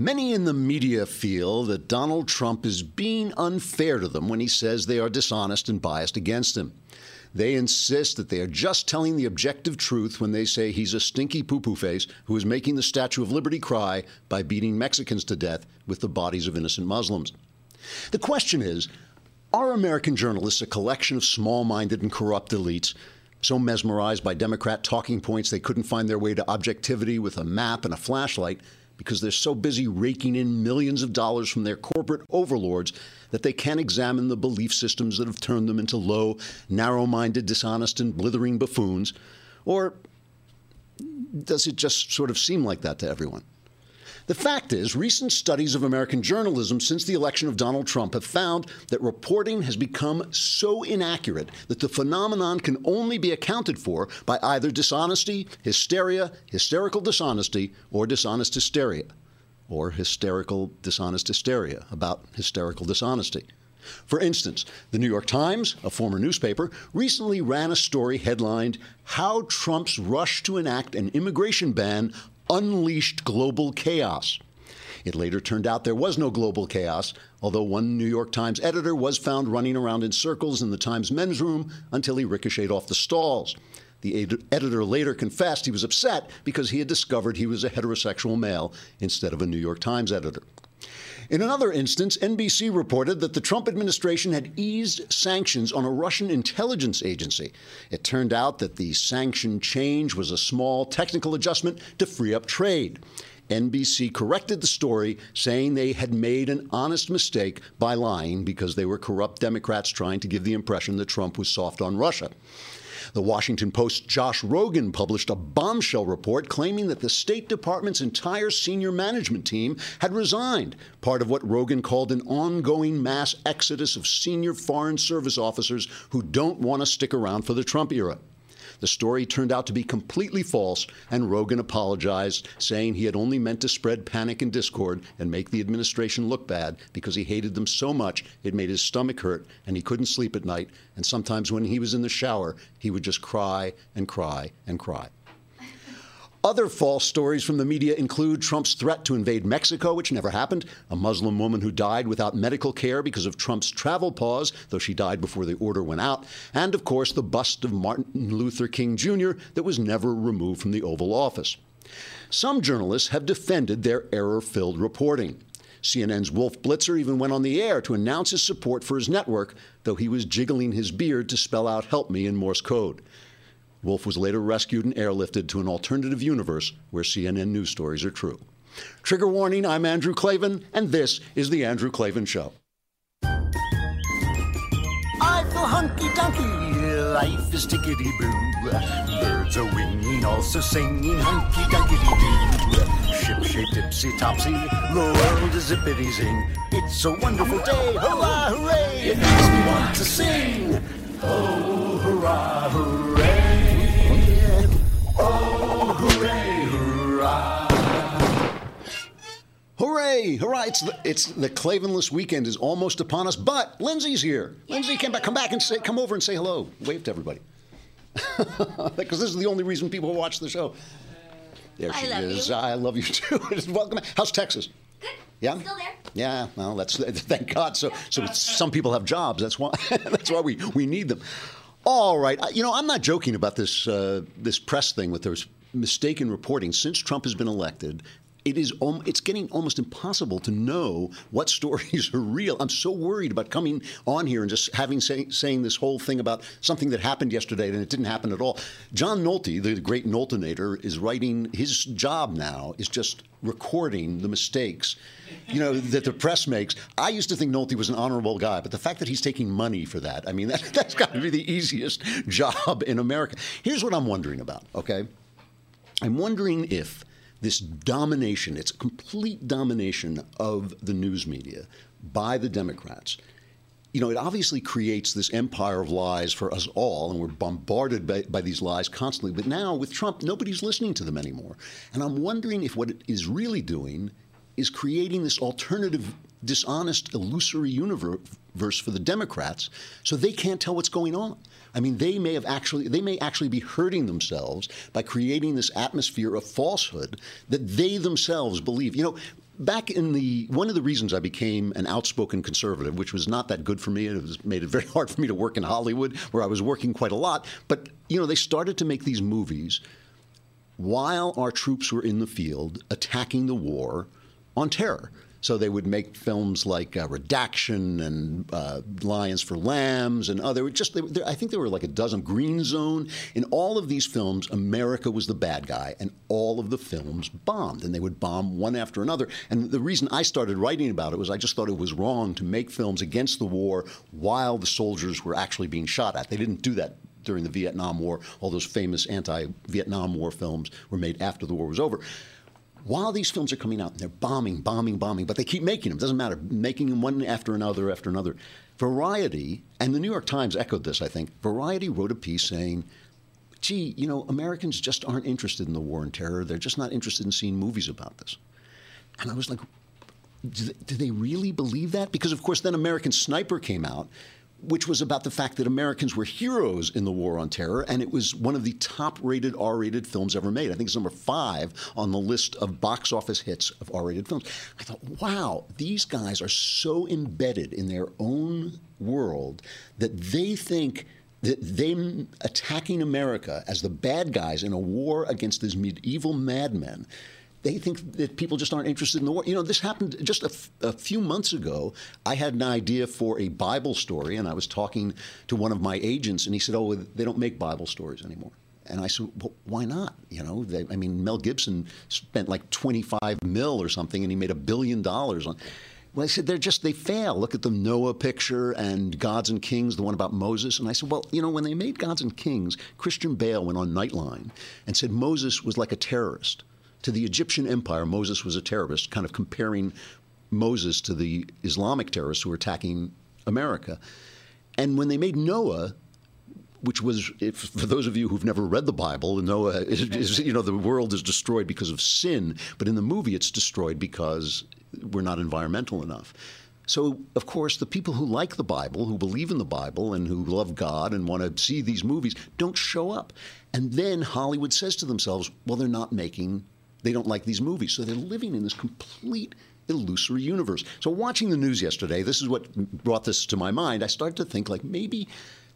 Many in the media feel that Donald Trump is being unfair to them when he says they are dishonest and biased against him. They insist that they are just telling the objective truth when they say he's a stinky poo poo face who is making the Statue of Liberty cry by beating Mexicans to death with the bodies of innocent Muslims. The question is are American journalists a collection of small minded and corrupt elites? So mesmerized by Democrat talking points they couldn't find their way to objectivity with a map and a flashlight because they're so busy raking in millions of dollars from their corporate overlords that they can't examine the belief systems that have turned them into low, narrow minded, dishonest, and blithering buffoons? Or does it just sort of seem like that to everyone? The fact is, recent studies of American journalism since the election of Donald Trump have found that reporting has become so inaccurate that the phenomenon can only be accounted for by either dishonesty, hysteria, hysterical dishonesty, or dishonest hysteria, or hysterical dishonest hysteria about hysterical dishonesty. For instance, the New York Times, a former newspaper, recently ran a story headlined, How Trump's Rush to Enact an Immigration Ban unleashed global chaos. It later turned out there was no global chaos, although one New York Times editor was found running around in circles in the Times men's room until he ricocheted off the stalls. The ed- editor later confessed he was upset because he had discovered he was a heterosexual male instead of a New York Times editor. In another instance, NBC reported that the Trump administration had eased sanctions on a Russian intelligence agency. It turned out that the sanction change was a small technical adjustment to free up trade. NBC corrected the story, saying they had made an honest mistake by lying because they were corrupt Democrats trying to give the impression that Trump was soft on Russia. The Washington Post's Josh Rogin published a bombshell report claiming that the State Department's entire senior management team had resigned, part of what Rogin called an ongoing mass exodus of senior Foreign Service officers who don't want to stick around for the Trump era. The story turned out to be completely false, and Rogin apologized, saying he had only meant to spread panic and discord and make the administration look bad because he hated them so much it made his stomach hurt and he couldn't sleep at night. And sometimes when he was in the shower, he would just cry and cry and cry. Other false stories from the media include Trump's threat to invade Mexico, which never happened, a Muslim woman who died without medical care because of Trump's travel pause, though she died before the order went out, and of course the bust of Martin Luther King Jr. that was never removed from the Oval Office. Some journalists have defended their error filled reporting. CNN's Wolf Blitzer even went on the air to announce his support for his network, though he was jiggling his beard to spell out help me in Morse code. Wolf was later rescued and airlifted to an alternative universe where CNN news stories are true. Trigger warning I'm Andrew Klavan, and this is The Andrew Klavan Show. I feel hunky dunky, life is tickety boo. Birds are winging, also singing hunky dunky doo. Ship topsy, the world is zippity zing. It's a wonderful day, hurrah, hooray! It makes me want to sing. Oh, hurrah, hooray! Oh, hooray, hurrah! Hooray! Hurrah! It's the, it's the Klavanless weekend is almost upon us, but Lindsay's here. Lindsay, come back, come back and say, come over and say hello. Wave to everybody. Because this is the only reason people watch the show. There she is. you. I love you too. Welcome. How's Texas? Good. Yeah. Still there? Yeah, well, that's thank God. So, so some people have jobs. That's why. that's why we we need them. All right, you know, I'm not joking about this uh, this press thing with those mistaken reporting. Since Trump has been elected, it is it's getting almost impossible to know what stories are real. I'm so worried about coming on here and just having say, saying this whole thing about something that happened yesterday and it didn't happen at all. John Nolte, the great Noltonator, is writing. His job now is just recording the mistakes, you know, that the press makes. I used to think Nolte was an honorable guy, but the fact that he's taking money for that, I mean, that, that's got to be the easiest job in America. Here's what I'm wondering about. Okay, I'm wondering if this domination, it's complete domination of the news media by the Democrats. You know, it obviously creates this empire of lies for us all, and we're bombarded by, by these lies constantly. But now with Trump, nobody's listening to them anymore. And I'm wondering if what it is really doing is creating this alternative, dishonest, illusory universe for the Democrats so they can't tell what's going on. I mean, they may have actually they may actually be hurting themselves by creating this atmosphere of falsehood that they themselves believe. You know, back in the one of the reasons I became an outspoken conservative, which was not that good for me, it was made it very hard for me to work in Hollywood, where I was working quite a lot. But you know, they started to make these movies while our troops were in the field attacking the war on terror. So they would make films like uh, Redaction and uh, Lions for Lambs and other. Just they, they, I think there were like a dozen. Green Zone. In all of these films, America was the bad guy, and all of the films bombed, and they would bomb one after another. And the reason I started writing about it was I just thought it was wrong to make films against the war while the soldiers were actually being shot at. They didn't do that during the Vietnam War. All those famous anti-Vietnam War films were made after the war was over while these films are coming out and they're bombing, bombing, bombing, but they keep making them. Doesn't matter, making them one after another after another. Variety, and the New York Times echoed this, I think. Variety wrote a piece saying, gee, you know, Americans just aren't interested in the war and terror. They're just not interested in seeing movies about this. And I was like, do they really believe that? Because, of course, then American Sniper came out which was about the fact that Americans were heroes in the war on terror, and it was one of the top rated R rated films ever made. I think it's number five on the list of box office hits of R rated films. I thought, wow, these guys are so embedded in their own world that they think that them attacking America as the bad guys in a war against these medieval madmen they think that people just aren't interested in the war. You know, this happened just a, f- a few months ago. I had an idea for a Bible story, and I was talking to one of my agents, and he said, "Oh, they don't make Bible stories anymore." And I said, well, "Why not?" You know, they, I mean, Mel Gibson spent like 25 mil or something, and he made a billion dollars on. Well, I said they're just they fail. Look at the Noah picture and Gods and Kings, the one about Moses. And I said, well, you know, when they made Gods and Kings, Christian Bale went on Nightline and said Moses was like a terrorist to the Egyptian empire, Moses was a terrorist, kind of comparing Moses to the Islamic terrorists who were attacking America. And when they made Noah, which was, if, for those of you who've never read the Bible, Noah is, is, you know, the world is destroyed because of sin, but in the movie it's destroyed because we're not environmental enough. So, of course, the people who like the Bible, who believe in the Bible, and who love God and want to see these movies don't show up. And then Hollywood says to themselves, well, they're not making they don't like these movies. So they're living in this complete illusory universe. So watching the news yesterday, this is what brought this to my mind. I started to think like maybe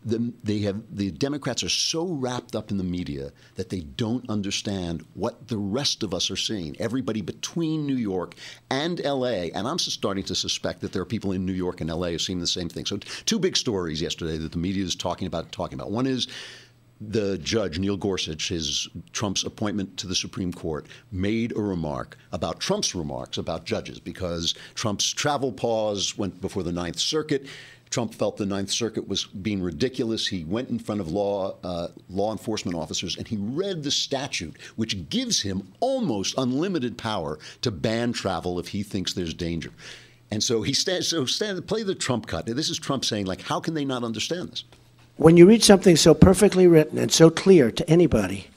the, they have the Democrats are so wrapped up in the media that they don't understand what the rest of us are seeing. Everybody between New York and L.A. and I'm starting to suspect that there are people in New York and L.A. who are seeing the same thing. So two big stories yesterday that the media is talking about. Talking about one is the judge, Neil Gorsuch, his Trump's appointment to the Supreme Court, made a remark about Trump's remarks about judges because Trump's travel pause went before the Ninth Circuit. Trump felt the Ninth Circuit was being ridiculous. He went in front of law uh, law enforcement officers and he read the statute, which gives him almost unlimited power to ban travel if he thinks there's danger. And so he stands. So stand, play the Trump cut. This is Trump saying, like, how can they not understand this? When you read something so perfectly written and so clear to anybody,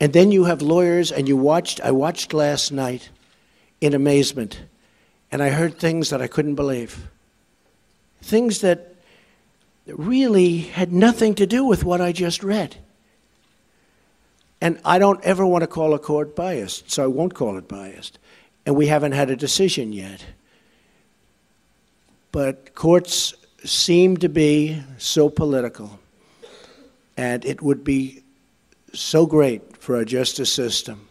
and then you have lawyers and you watched, I watched last night in amazement, and I heard things that I couldn't believe. Things that really had nothing to do with what I just read. And I don't ever want to call a court biased, so I won't call it biased. And we haven't had a decision yet. But courts seem to be so political. And it would be so great for our justice system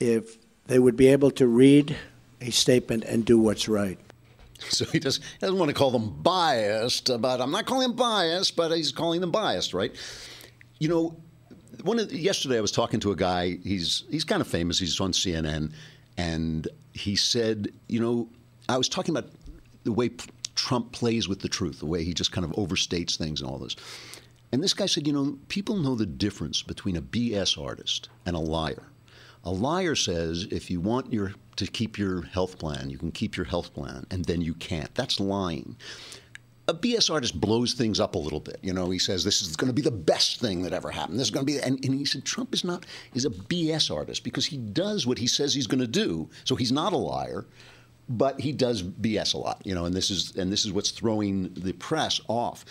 if they would be able to read a statement and do what's right. So he, does, he doesn't want to call them biased, but I'm not calling them biased, but he's calling them biased, right? You know, one of, yesterday I was talking to a guy. He's he's kind of famous. He's on CNN, and he said, you know, I was talking about the way Trump plays with the truth, the way he just kind of overstates things and all this. And this guy said, you know, people know the difference between a BS artist and a liar. A liar says if you want your to keep your health plan, you can keep your health plan, and then you can't. That's lying. A BS artist blows things up a little bit. You know, he says this is going to be the best thing that ever happened. This is going to be, and, and he said Trump is not is a BS artist because he does what he says he's going to do. So he's not a liar but he does BS a lot, you know, and this is and this is what's throwing the press off.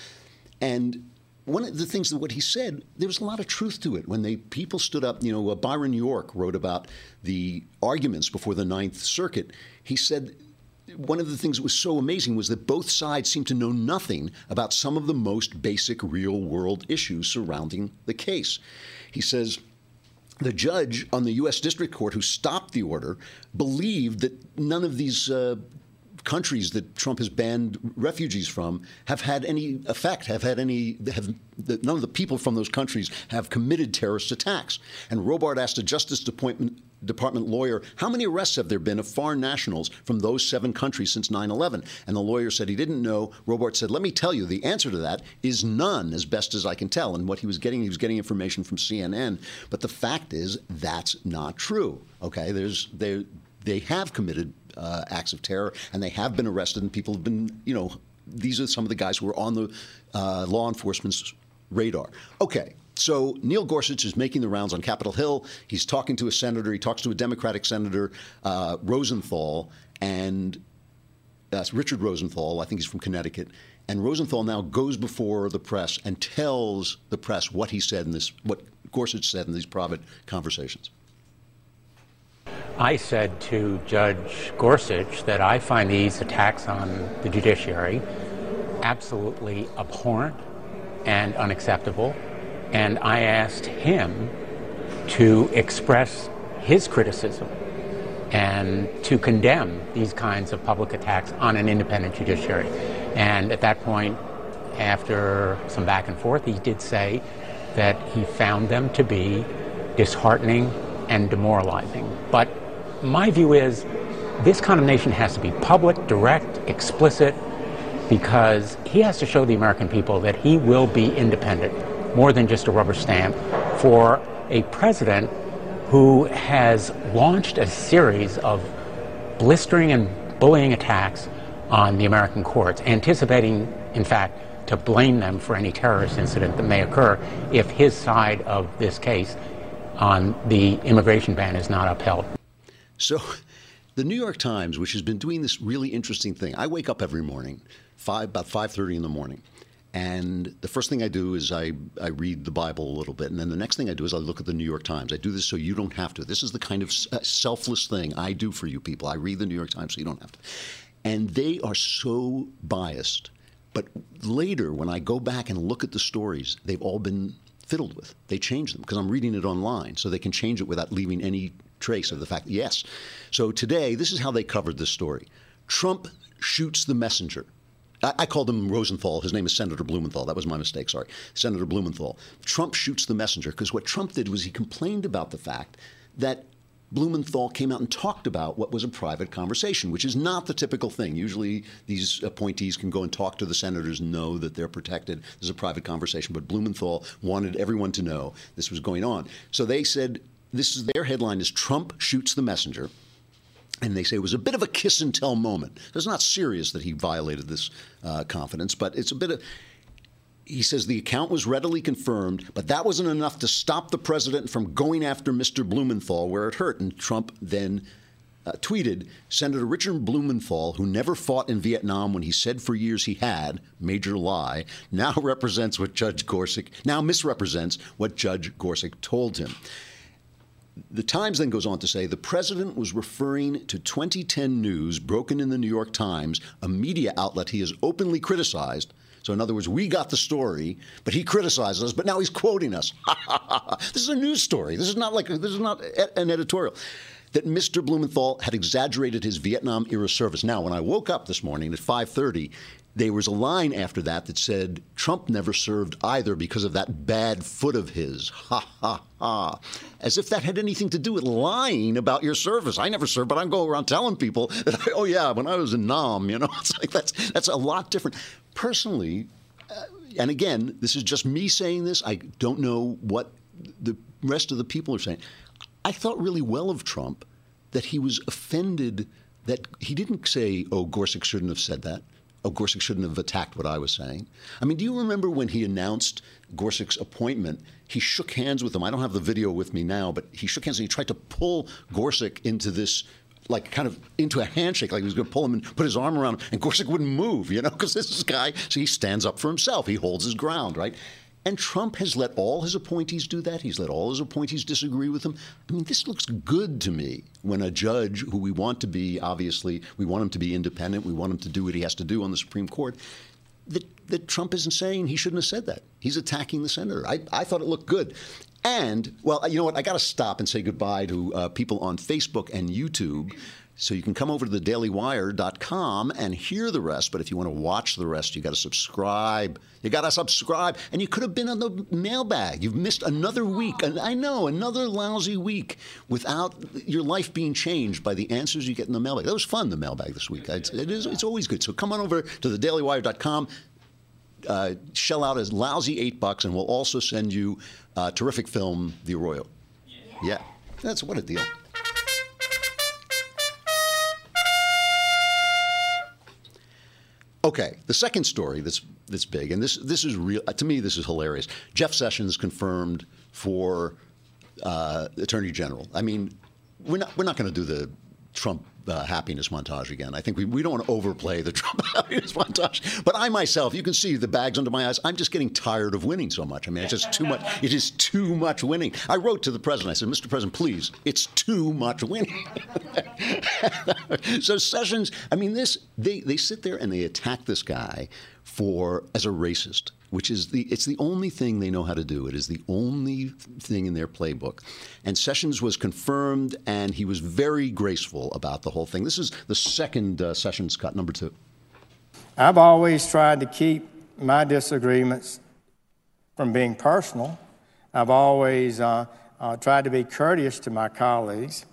And one of the things that what he said, there was a lot of truth to it. When they people stood up, you know, uh, Byron York wrote about the arguments before the Ninth Circuit. He said one of the things that was so amazing was that both sides seemed to know nothing about some of the most basic real world issues surrounding the case. He says the judge on the U.S. District Court who stopped the order believed that none of these uh, countries that Trump has banned refugees from have had any effect, have had any, have none of the people from those countries have committed terrorist attacks. And Robart asked a Justice Department, Department lawyer, how many arrests have there been of foreign nationals from those seven countries since 9 11? And the lawyer said he didn't know. Robart said, let me tell you, the answer to that is none, as best as I can tell. And what he was getting, he was getting information from CNN. But the fact is, that's not true. Okay, there's, there, they have committed uh, acts of terror, and they have been arrested, and people have been, you know, these are some of the guys who are on the uh, law enforcement's radar. Okay. So Neil Gorsuch is making the rounds on Capitol Hill. He's talking to a senator. He talks to a Democratic senator, uh, Rosenthal, and uh, Richard Rosenthal. I think he's from Connecticut. And Rosenthal now goes before the press and tells the press what he said in this, what Gorsuch said in these private conversations. I said to Judge Gorsuch that I find these attacks on the judiciary absolutely abhorrent and unacceptable. And I asked him to express his criticism and to condemn these kinds of public attacks on an independent judiciary. And at that point, after some back and forth, he did say that he found them to be disheartening and demoralizing. But my view is this condemnation has to be public, direct, explicit, because he has to show the American people that he will be independent, more than just a rubber stamp, for a president who has launched a series of blistering and bullying attacks on the American courts, anticipating, in fact, to blame them for any terrorist incident that may occur if his side of this case on the immigration ban is not upheld. So, the New York Times, which has been doing this really interesting thing, I wake up every morning, five about five thirty in the morning, and the first thing I do is I, I read the Bible a little bit, and then the next thing I do is I look at the New York Times. I do this so you don't have to. This is the kind of uh, selfless thing I do for you people. I read the New York Times so you don't have to, and they are so biased. But later, when I go back and look at the stories, they've all been fiddled with. They change them because I'm reading it online, so they can change it without leaving any trace of the fact. Yes. So today, this is how they covered this story Trump shoots the messenger. I, I called him Rosenthal. His name is Senator Blumenthal. That was my mistake. Sorry. Senator Blumenthal. Trump shoots the messenger because what Trump did was he complained about the fact that Blumenthal came out and talked about what was a private conversation, which is not the typical thing. Usually, these appointees can go and talk to the senators, know that they're protected. There's a private conversation. But Blumenthal wanted everyone to know this was going on. So they said this is their headline is Trump shoots the messenger. And they say it was a bit of a kiss and tell moment. It's not serious that he violated this uh, confidence, but it's a bit of. He says the account was readily confirmed, but that wasn't enough to stop the president from going after Mr. Blumenthal where it hurt. And Trump then uh, tweeted Senator Richard Blumenthal, who never fought in Vietnam when he said for years he had, major lie, now represents what Judge Gorsuch, now misrepresents what Judge Gorsuch told him. The Times then goes on to say the president was referring to 2010 news broken in the New York Times, a media outlet he has openly criticized. So, in other words, we got the story, but he criticizes us, but now he's quoting us. this is a news story. This is not like this is not an editorial. That Mr. Blumenthal had exaggerated his Vietnam era service. Now, when I woke up this morning at 5:30, there was a line after that that said, Trump never served either because of that bad foot of his. Ha, ha, ha. As if that had anything to do with lying about your service. I never served, but I'm going around telling people that, I, oh, yeah, when I was in Nam, you know, it's like that's, that's a lot different. Personally, uh, and again, this is just me saying this, I don't know what the rest of the people are saying. I thought really well of Trump that he was offended that he didn't say, oh, Gorsuch shouldn't have said that oh, Gorsuch shouldn't have attacked what I was saying. I mean, do you remember when he announced Gorsuch's appointment? He shook hands with him. I don't have the video with me now, but he shook hands and he tried to pull Gorsuch into this like kind of into a handshake, like he was going to pull him and put his arm around him, and Gorsuch wouldn't move, you know, because this is guy, so he stands up for himself. He holds his ground, right? And Trump has let all his appointees do that. He's let all his appointees disagree with him. I mean, this looks good to me when a judge who we want to be, obviously, we want him to be independent, we want him to do what he has to do on the Supreme Court, that, that Trump isn't saying he shouldn't have said that. He's attacking the senator. I, I thought it looked good. And, well, you know what? I got to stop and say goodbye to uh, people on Facebook and YouTube so you can come over to thedailywire.com and hear the rest. But if you want to watch the rest, you got to subscribe. You got to subscribe. And you could have been on the mailbag. You've missed another week. And I know, another lousy week without your life being changed by the answers you get in the mailbag. That was fun, the mailbag this week. It's, it is, it's always good. So come on over to thedailywire.com. Uh, shell out as lousy eight bucks, and we'll also send you a terrific film, The Arroyo. Yeah. yeah. That's what a deal. Okay, the second story that's that's big, and this this is real to me. This is hilarious. Jeff Sessions confirmed for uh, Attorney General. I mean, we're not we're not going to do the Trump uh, happiness montage again. I think we, we don't want to overplay the Trump happiness montage. But I myself, you can see the bags under my eyes. I'm just getting tired of winning so much. I mean, it's just too much. It is too much winning. I wrote to the president. I said, Mr. President, please, it's too much winning. so Sessions, I mean, this they they sit there and they attack this guy for as a racist which is the it's the only thing they know how to do. It is the only thing in their playbook. And Sessions was confirmed, and he was very graceful about the whole thing. This is the second uh, Sessions cut, number two. I've always tried to keep my disagreements from being personal. I've always uh, uh, tried to be courteous to my colleagues.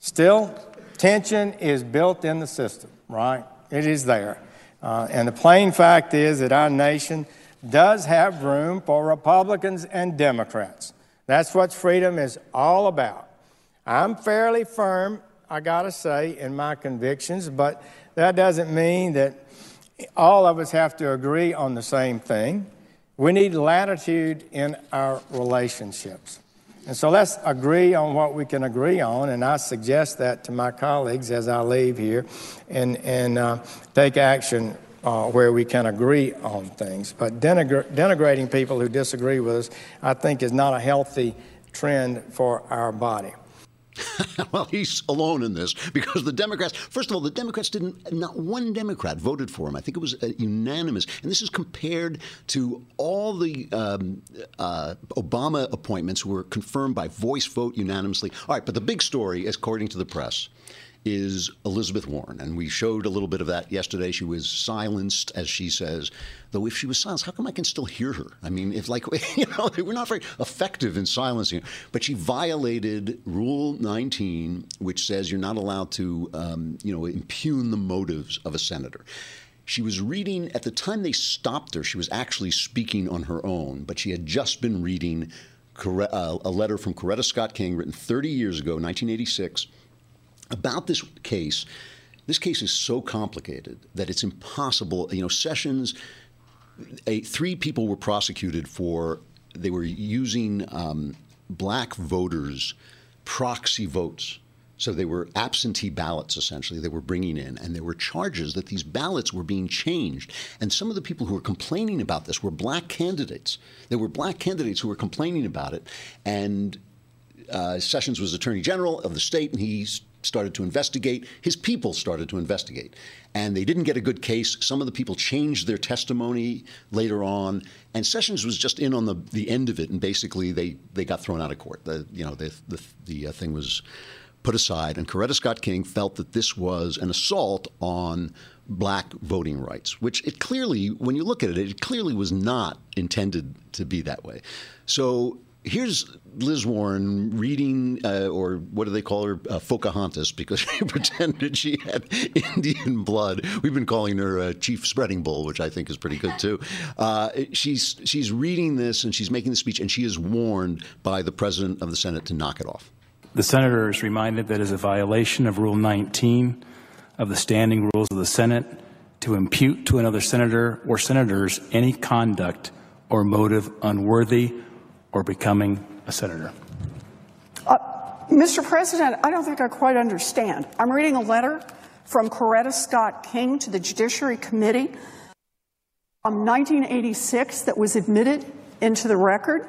Still, tension is built in the system, right? It is there. Uh, and the plain fact is that our nation does have room for Republicans and Democrats. That's what freedom is all about. I'm fairly firm, I got to say, in my convictions, but that doesn't mean that all of us have to agree on the same thing. We need latitude in our relationships. And so let's agree on what we can agree on, and I suggest that to my colleagues as I leave here and, and uh, take action uh, where we can agree on things. But denigr- denigrating people who disagree with us, I think, is not a healthy trend for our body. well, he's alone in this because the Democrats, first of all, the Democrats didn't, not one Democrat voted for him. I think it was uh, unanimous. And this is compared to all the um, uh, Obama appointments who were confirmed by voice vote unanimously. All right, but the big story, according to the press, is Elizabeth Warren. And we showed a little bit of that yesterday. She was silenced, as she says. Though if she was silenced, how come I can still hear her? I mean, if like, you know, we're not very effective in silencing her. But she violated Rule 19, which says you're not allowed to, um, you know, impugn the motives of a senator. She was reading, at the time they stopped her, she was actually speaking on her own, but she had just been reading uh, a letter from Coretta Scott King written 30 years ago, 1986 about this case, this case is so complicated that it's impossible. You know, Sessions, a, three people were prosecuted for they were using um, black voters' proxy votes. So they were absentee ballots, essentially, they were bringing in. And there were charges that these ballots were being changed. And some of the people who were complaining about this were black candidates. There were black candidates who were complaining about it. And uh, Sessions was Attorney General of the state, and he started to investigate. His people started to investigate. And they didn't get a good case. Some of the people changed their testimony later on. And Sessions was just in on the, the end of it. And basically, they, they got thrown out of court. The, you know, the, the, the uh, thing was put aside. And Coretta Scott King felt that this was an assault on black voting rights, which it clearly, when you look at it, it clearly was not intended to be that way. So here's Liz Warren reading, uh, or what do they call her, uh, Pocahontas, because she pretended she had Indian blood. We've been calling her uh, Chief Spreading Bull, which I think is pretty good too. Uh, she's she's reading this and she's making the speech, and she is warned by the president of the Senate to knock it off. The senator is reminded that it is a violation of Rule 19 of the standing rules of the Senate to impute to another senator or senators any conduct or motive unworthy or becoming a senator? Uh, Mr. President, I don't think I quite understand. I'm reading a letter from Coretta Scott King to the Judiciary Committee from 1986 that was admitted into the record.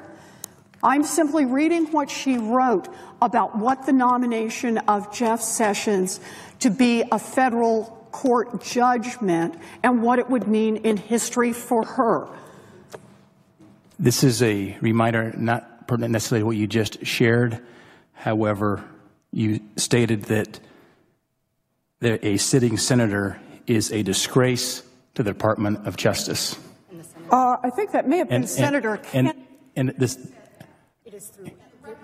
I'm simply reading what she wrote about what the nomination of Jeff Sessions to be a federal court judgment and what it would mean in history for her. This is a reminder, not pertinent necessarily what you just shared. However, you stated that a sitting senator is a disgrace to the Department of Justice. Uh, I think that may have been and, Senator and, and, and this.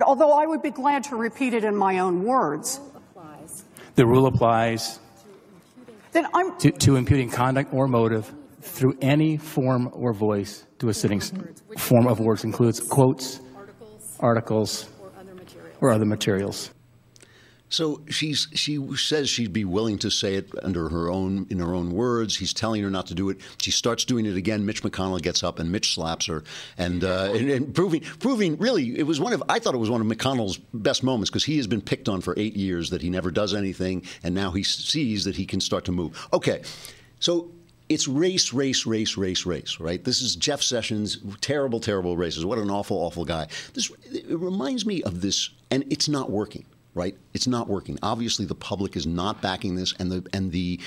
Although I would be glad to repeat it in my own words. The rule applies then I'm, to, to imputing conduct or motive through any form or voice to a sitting form of words includes quotes, articles, or other materials. So she's she says she'd be willing to say it under her own in her own words. He's telling her not to do it. She starts doing it again. Mitch McConnell gets up and Mitch slaps her, and uh, and, and, proving proving really it was one of I thought it was one of McConnell's best moments because he has been picked on for eight years that he never does anything, and now he sees that he can start to move. Okay, so it's race, race, race, race, race, right? This is Jeff Sessions, terrible, terrible races. What an awful, awful guy. This it reminds me of this, and it's not working right? It's not working. Obviously, the public is not backing this, and the and the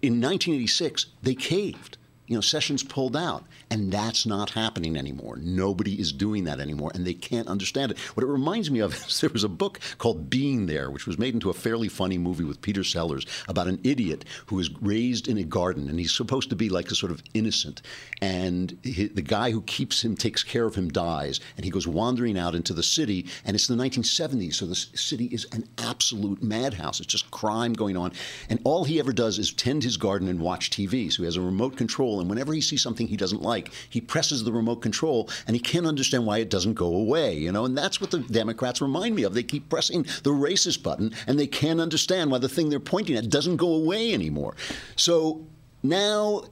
in 1986 they caved you know, Sessions pulled out. And that's not happening anymore. Nobody is doing that anymore, and they can't understand it. What it reminds me of is there was a book called Being There, which was made into a fairly funny movie with Peter Sellers about an idiot who is raised in a garden, and he's supposed to be like a sort of innocent. And he, the guy who keeps him, takes care of him, dies, and he goes wandering out into the city, and it's the 1970s, so the city is an absolute madhouse. It's just crime going on. And all he ever does is tend his garden and watch TV. So he has a remote control. And whenever he sees something he doesn't like, he presses the remote control and he can't understand why it doesn't go away, you know? And that's what the Democrats remind me of. They keep pressing the racist button and they can't understand why the thing they're pointing at doesn't go away anymore. So now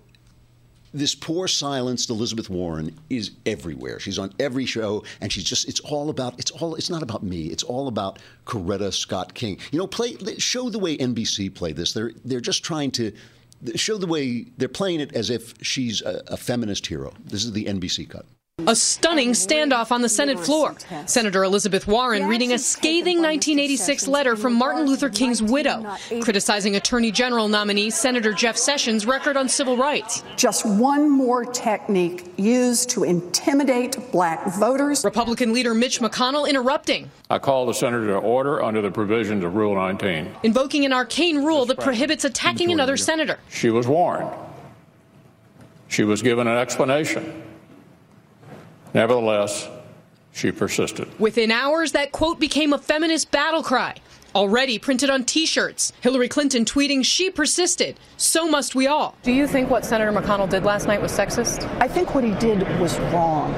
this poor silenced Elizabeth Warren is everywhere. She's on every show, and she's just, it's all about, it's all, it's not about me. It's all about Coretta Scott King. You know, play, show the way NBC played this. They're, they're just trying to show the way they're playing it as if she's a, a feminist hero. This is the NBC cut. A stunning standoff on the Senate floor. Senator Elizabeth Warren reading a scathing 1986 letter from Martin Luther King's widow, criticizing Attorney General nominee Senator Jeff Sessions' record on civil rights. Just one more technique used to intimidate black voters. Republican leader Mitch McConnell interrupting. I call the senator to order under the provisions of Rule 19. Invoking an arcane rule that prohibits attacking another senator. She was warned. She was given an explanation. Nevertheless, she persisted. Within hours, that quote became a feminist battle cry. Already printed on t shirts. Hillary Clinton tweeting, She persisted. So must we all. Do you think what Senator McConnell did last night was sexist? I think what he did was wrong.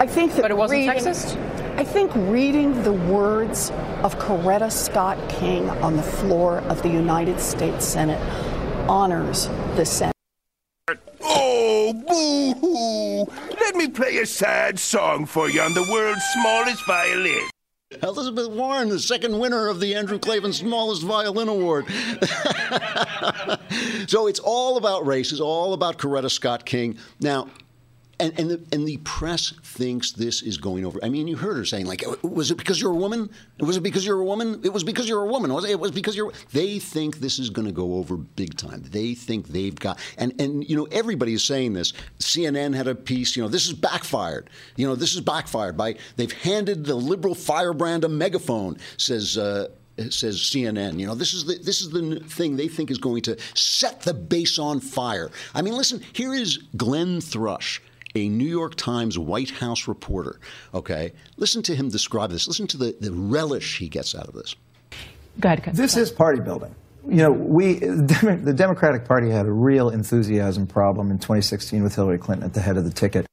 I think that. But it wasn't reading, sexist? I think reading the words of Coretta Scott King on the floor of the United States Senate honors the Senate. Oh, boo hoo! Let me play a sad song for you on the world's smallest violin. Elizabeth Warren, the second winner of the Andrew Klavan Smallest Violin Award. so it's all about race. It's all about Coretta Scott King. Now, and and the, and the press thinks this is going over. I mean, you heard her saying like, "Was it because you're a woman? Was it because you're a woman? It was because you're a woman. Was it? it was because you're." They think this is going to go over big time. They think they've got and and you know everybody is saying this. CNN had a piece. You know, this is backfired. You know, this is backfired by they've handed the liberal firebrand a megaphone. Says. Uh, says CNN. You know, this is the this is the thing they think is going to set the base on fire. I mean, listen, here is Glenn Thrush a New York Times White House reporter. Okay, listen to him describe this. Listen to the, the relish he gets out of this. Go ahead. This is party building. You know, we the Democratic Party had a real enthusiasm problem in 2016 with Hillary Clinton at the head of the ticket.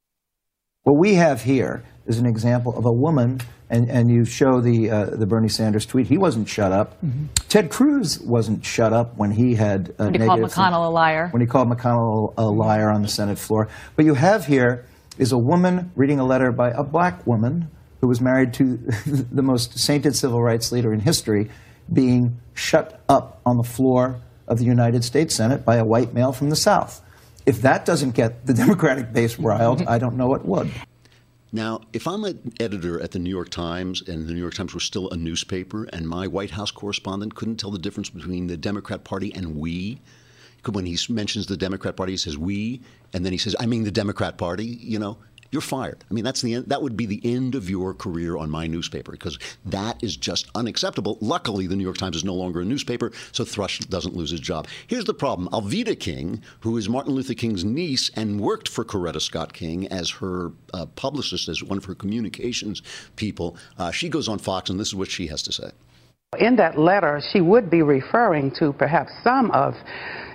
What we have here is an example of a woman, and, and you show the, uh, the Bernie Sanders tweet. He wasn't shut up. Mm-hmm. Ted Cruz wasn't shut up when he had. Uh, when he called McConnell a liar. When he called McConnell a liar on the Senate floor. But you have here is a woman reading a letter by a black woman who was married to the most sainted civil rights leader in history being shut up on the floor of the United States Senate by a white male from the South. If that doesn't get the Democratic base riled, I don't know what would. Now, if I'm an editor at the New York Times and the New York Times was still a newspaper and my White House correspondent couldn't tell the difference between the Democrat Party and we, when he mentions the Democrat Party, he says we, and then he says, I mean the Democrat Party, you know, you're fired. I mean, that's the end, that would be the end of your career on my newspaper because that is just unacceptable. Luckily, the New York Times is no longer a newspaper, so Thrush doesn't lose his job. Here's the problem: Alveda King, who is Martin Luther King's niece and worked for Coretta Scott King as her uh, publicist, as one of her communications people, uh, she goes on Fox, and this is what she has to say. In that letter, she would be referring to perhaps some of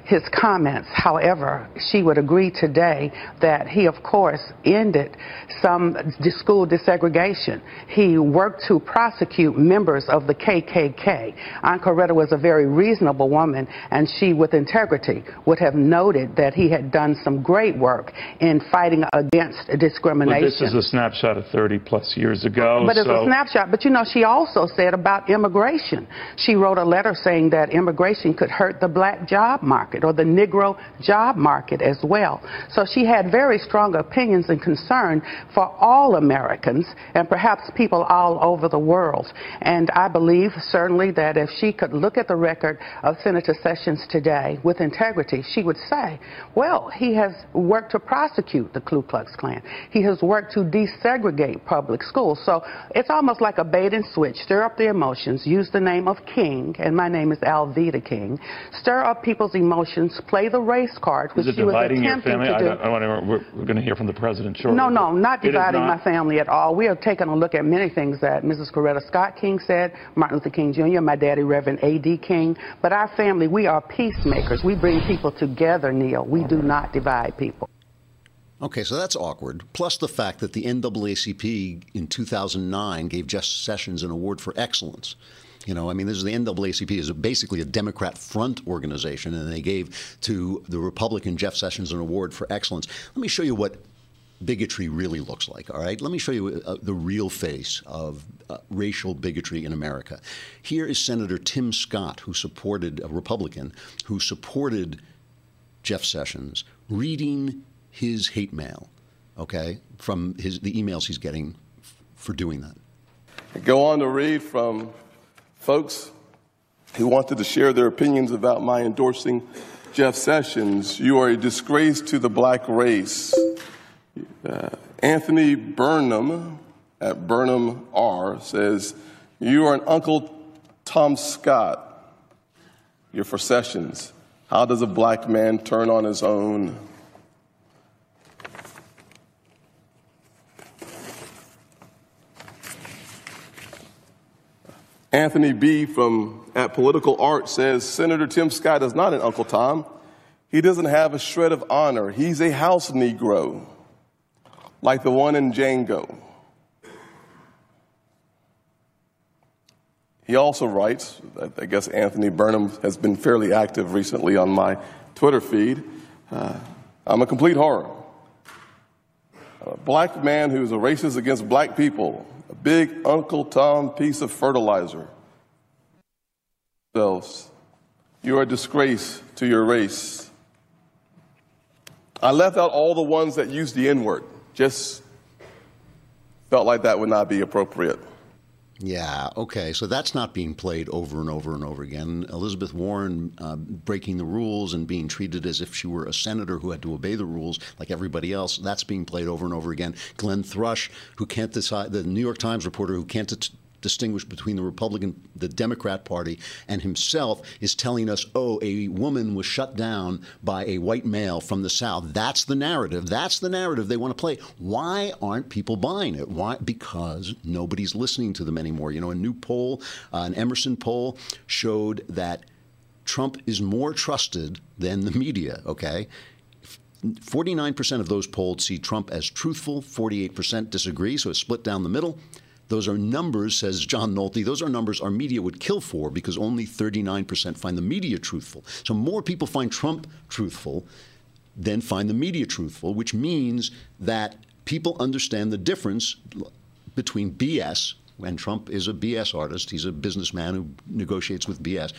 his comments. However, she would agree today that he, of course, ended some school desegregation. He worked to prosecute members of the KKK. Aunt Coretta was a very reasonable woman, and she, with integrity, would have noted that he had done some great work in fighting against discrimination. But this is a snapshot of 30 plus years ago. But it's so a snapshot. But you know, she also said about immigration. She wrote a letter saying that immigration could hurt the black job market market or the Negro job market as well. So she had very strong opinions and concern for all Americans and perhaps people all over the world. And I believe certainly that if she could look at the record of Senator Sessions today with integrity, she would say, well, he has worked to prosecute the Ku Klux Klan. He has worked to desegregate public schools. So it's almost like a bait and switch. Stir up the emotions, use the name of King, and my name is Alveda King. Stir up people's emotions emotions, play the race card, which is it she was dividing your attempting family? to I, do. don't- I want to, we're, we're going to hear from the president shortly. No, no, not dividing not? my family at all. We are taking a look at many things that Mrs. Coretta Scott King said, Martin Luther King Jr., my daddy, Reverend A.D. King. But our family, we are peacemakers. We bring people together, Neil. We do not divide people. Okay, so that's awkward. Plus the fact that the NAACP in 2009 gave Jeff Sessions an award for excellence. You know, I mean, this is the NAACP is basically a Democrat front organization, and they gave to the Republican Jeff Sessions an award for excellence. Let me show you what bigotry really looks like. All right, let me show you uh, the real face of uh, racial bigotry in America. Here is Senator Tim Scott, who supported a Republican who supported Jeff Sessions, reading his hate mail. Okay, from his the emails he's getting f- for doing that. Go on to read from folks who wanted to share their opinions about my endorsing Jeff Sessions. You are a disgrace to the black race. Uh, Anthony Burnham at Burnham R says, You are an Uncle Tom Scott. You're for Sessions. How does a black man turn on his own? Anthony B. from at Political Art says Senator Tim Scott is not an Uncle Tom. He doesn't have a shred of honor. He's a house Negro, like the one in Django. He also writes, I guess Anthony Burnham has been fairly active recently on my Twitter feed. Uh, I'm a complete horror. A black man who's a racist against black people, big Uncle Tom piece of fertilizer. You are a disgrace to your race. I left out all the ones that use the N word. Just felt like that would not be appropriate. Yeah, okay. So that's not being played over and over and over again. Elizabeth Warren uh, breaking the rules and being treated as if she were a senator who had to obey the rules like everybody else. That's being played over and over again. Glenn Thrush, who can't decide, the New York Times reporter who can't distinguish between the Republican, the Democrat Party, and himself is telling us, oh, a woman was shut down by a white male from the South. That's the narrative. That's the narrative they want to play. Why aren't people buying it? Why? Because nobody's listening to them anymore. You know, a new poll, uh, an Emerson poll, showed that Trump is more trusted than the media, okay? 49% of those polled see Trump as truthful, 48% disagree, so it's split down the middle. Those are numbers, says John Nolte, those are numbers our media would kill for because only 39% find the media truthful. So more people find Trump truthful than find the media truthful, which means that people understand the difference between BS, and Trump is a BS artist, he's a businessman who negotiates with BS,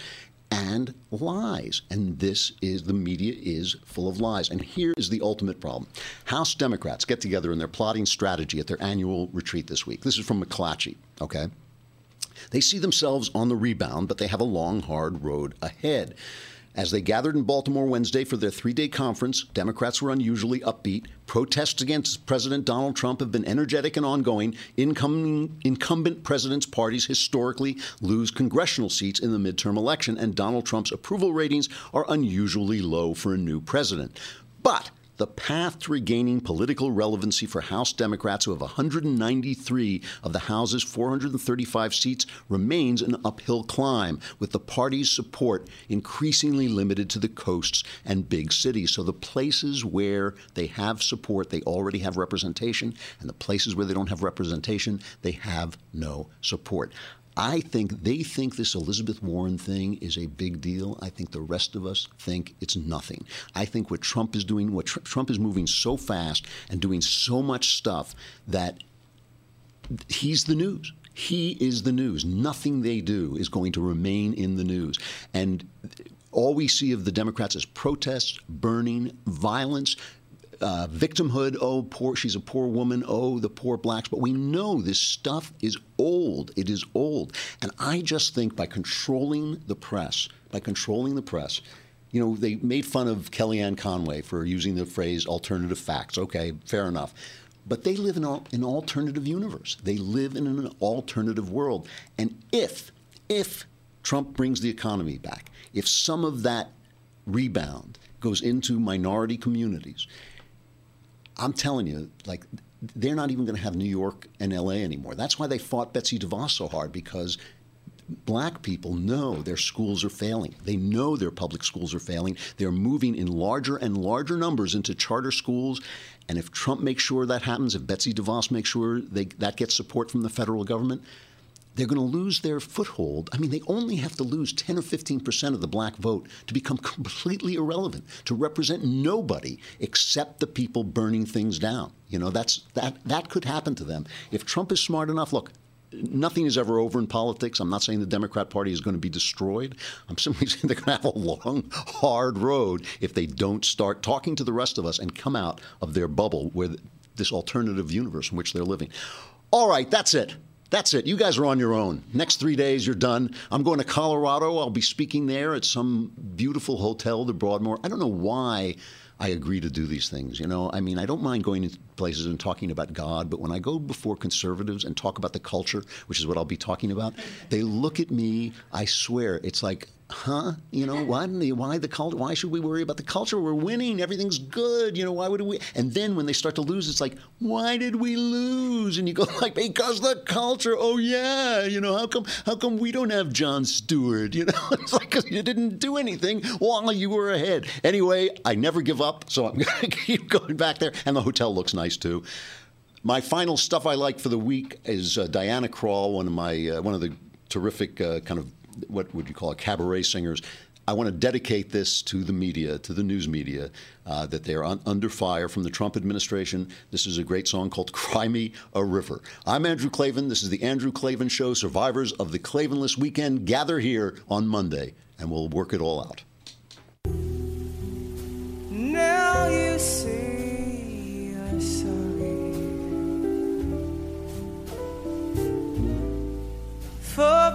and lies. And this is the media is full of lies. And here is the ultimate problem House Democrats get together and they're plotting strategy at their annual retreat this week. This is from McClatchy, okay? They see themselves on the rebound, but they have a long, hard road ahead. As they gathered in Baltimore Wednesday for their three day conference, Democrats were unusually upbeat. Protests against President Donald Trump have been energetic and ongoing. Incoming, incumbent presidents' parties historically lose congressional seats in the midterm election, and Donald Trump's approval ratings are unusually low for a new president. But the path to regaining political relevancy for House Democrats, who have 193 of the House's 435 seats, remains an uphill climb, with the party's support increasingly limited to the coasts and big cities. So the places where they have support, they already have representation, and the places where they don't have representation, they have no support. I think they think this Elizabeth Warren thing is a big deal. I think the rest of us think it's nothing. I think what Trump is doing, what tr- Trump is moving so fast and doing so much stuff that he's the news. He is the news. Nothing they do is going to remain in the news. And all we see of the Democrats is protests, burning, violence, uh, victimhood. Oh, poor, she's a poor woman. Oh, the poor blacks. But we know this stuff is old. It is old. And I just think by controlling the press, by controlling the press, you know, they made fun of Kellyanne Conway for using the phrase alternative facts. Okay, fair enough. But they live in an alternative universe. They live in an alternative world. And if, if Trump brings the economy back, if some of that rebound goes into minority communities, I'm telling you, like, they're not even going to have New York and LA anymore. That's why they fought Betsy DeVos so hard because black people know their schools are failing. They know their public schools are failing. They're moving in larger and larger numbers into charter schools. And if Trump makes sure that happens, if Betsy DeVos makes sure they, that gets support from the federal government, they're going to lose their foothold. I mean, they only have to lose 10 or 15 percent of the black vote to become completely irrelevant, to represent nobody except the people burning things down. You know, that's that that could happen to them if Trump is smart enough. Look, nothing is ever over in politics. I'm not saying the Democrat Party is going to be destroyed. I'm simply saying they're going to have a long, hard road if they don't start talking to the rest of us and come out of their bubble where this alternative universe in which they're living. All right, that's it. That's it. You guys are on your own. Next three days, you're done. I'm going to Colorado. I'll be speaking there at some beautiful hotel, the Broadmoor. I don't know why I agree to do these things. You know, I mean, I don't mind going to places and talking about God, but when I go before conservatives and talk about the culture, which is what I'll be talking about, they look at me. I swear, it's like huh? You know, why the, why the culture? Why should we worry about the culture? We're winning. Everything's good. You know, why would we? And then when they start to lose, it's like, why did we lose? And you go like, because the culture. Oh yeah. You know, how come how come we don't have Jon Stewart? You know, it's like because you didn't do anything while you were ahead. Anyway, I never give up, so I'm gonna keep going back there. And the hotel looks nice too. My final stuff I like for the week is uh, Diana Krall, one of my uh, one of the terrific uh, kind of what would you call it, cabaret singers. I want to dedicate this to the media, to the news media, uh, that they're un- under fire from the Trump administration. This is a great song called Cry Me a River. I'm Andrew Klavan. This is the Andrew Klavan Show. Survivors of the Klavanless Weekend gather here on Monday, and we'll work it all out. Now you say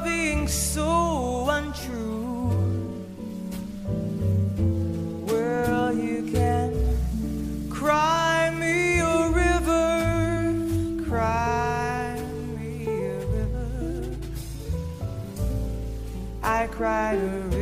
being so untrue. Well, you can cry me a river, cry me a river. I cried a river